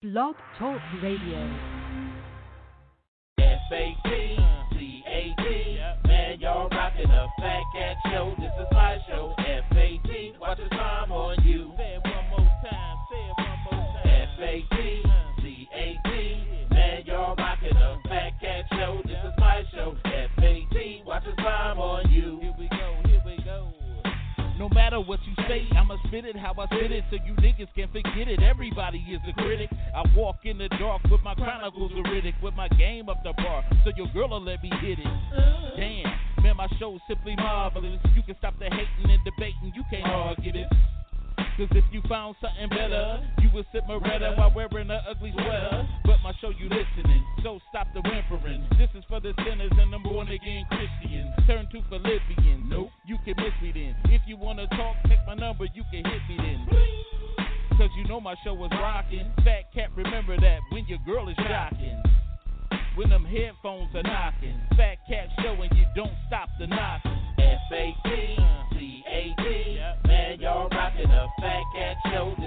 Blog Talk Radio. F-A-T-C-A-T. Man, y'all rocking a Fat Cat matter what you say, I'ma spit it how I spit it so you niggas can forget it. Everybody is a critic. I walk in the dark with my chronicles a Riddick, with my game up the bar, so your girl will let me hit it. Damn, man, my show's simply marvelous. You can stop the hating and debating, you can't argue this. Cause if you found something better, you would sip Moretta while wearing an ugly sweater. But my show you listening, so stop the whimpering. This is for the sinners and the born again Christians. Turn to Philippians. Nope, wanna talk, text my number, you can hit me then. Cause you know my show was rocking. Fat cat, remember that when your girl is shocking. When them headphones are knocking. Fat cat showing you don't stop the knocking. F A T C A T. Man, y'all rocking a fat cat show.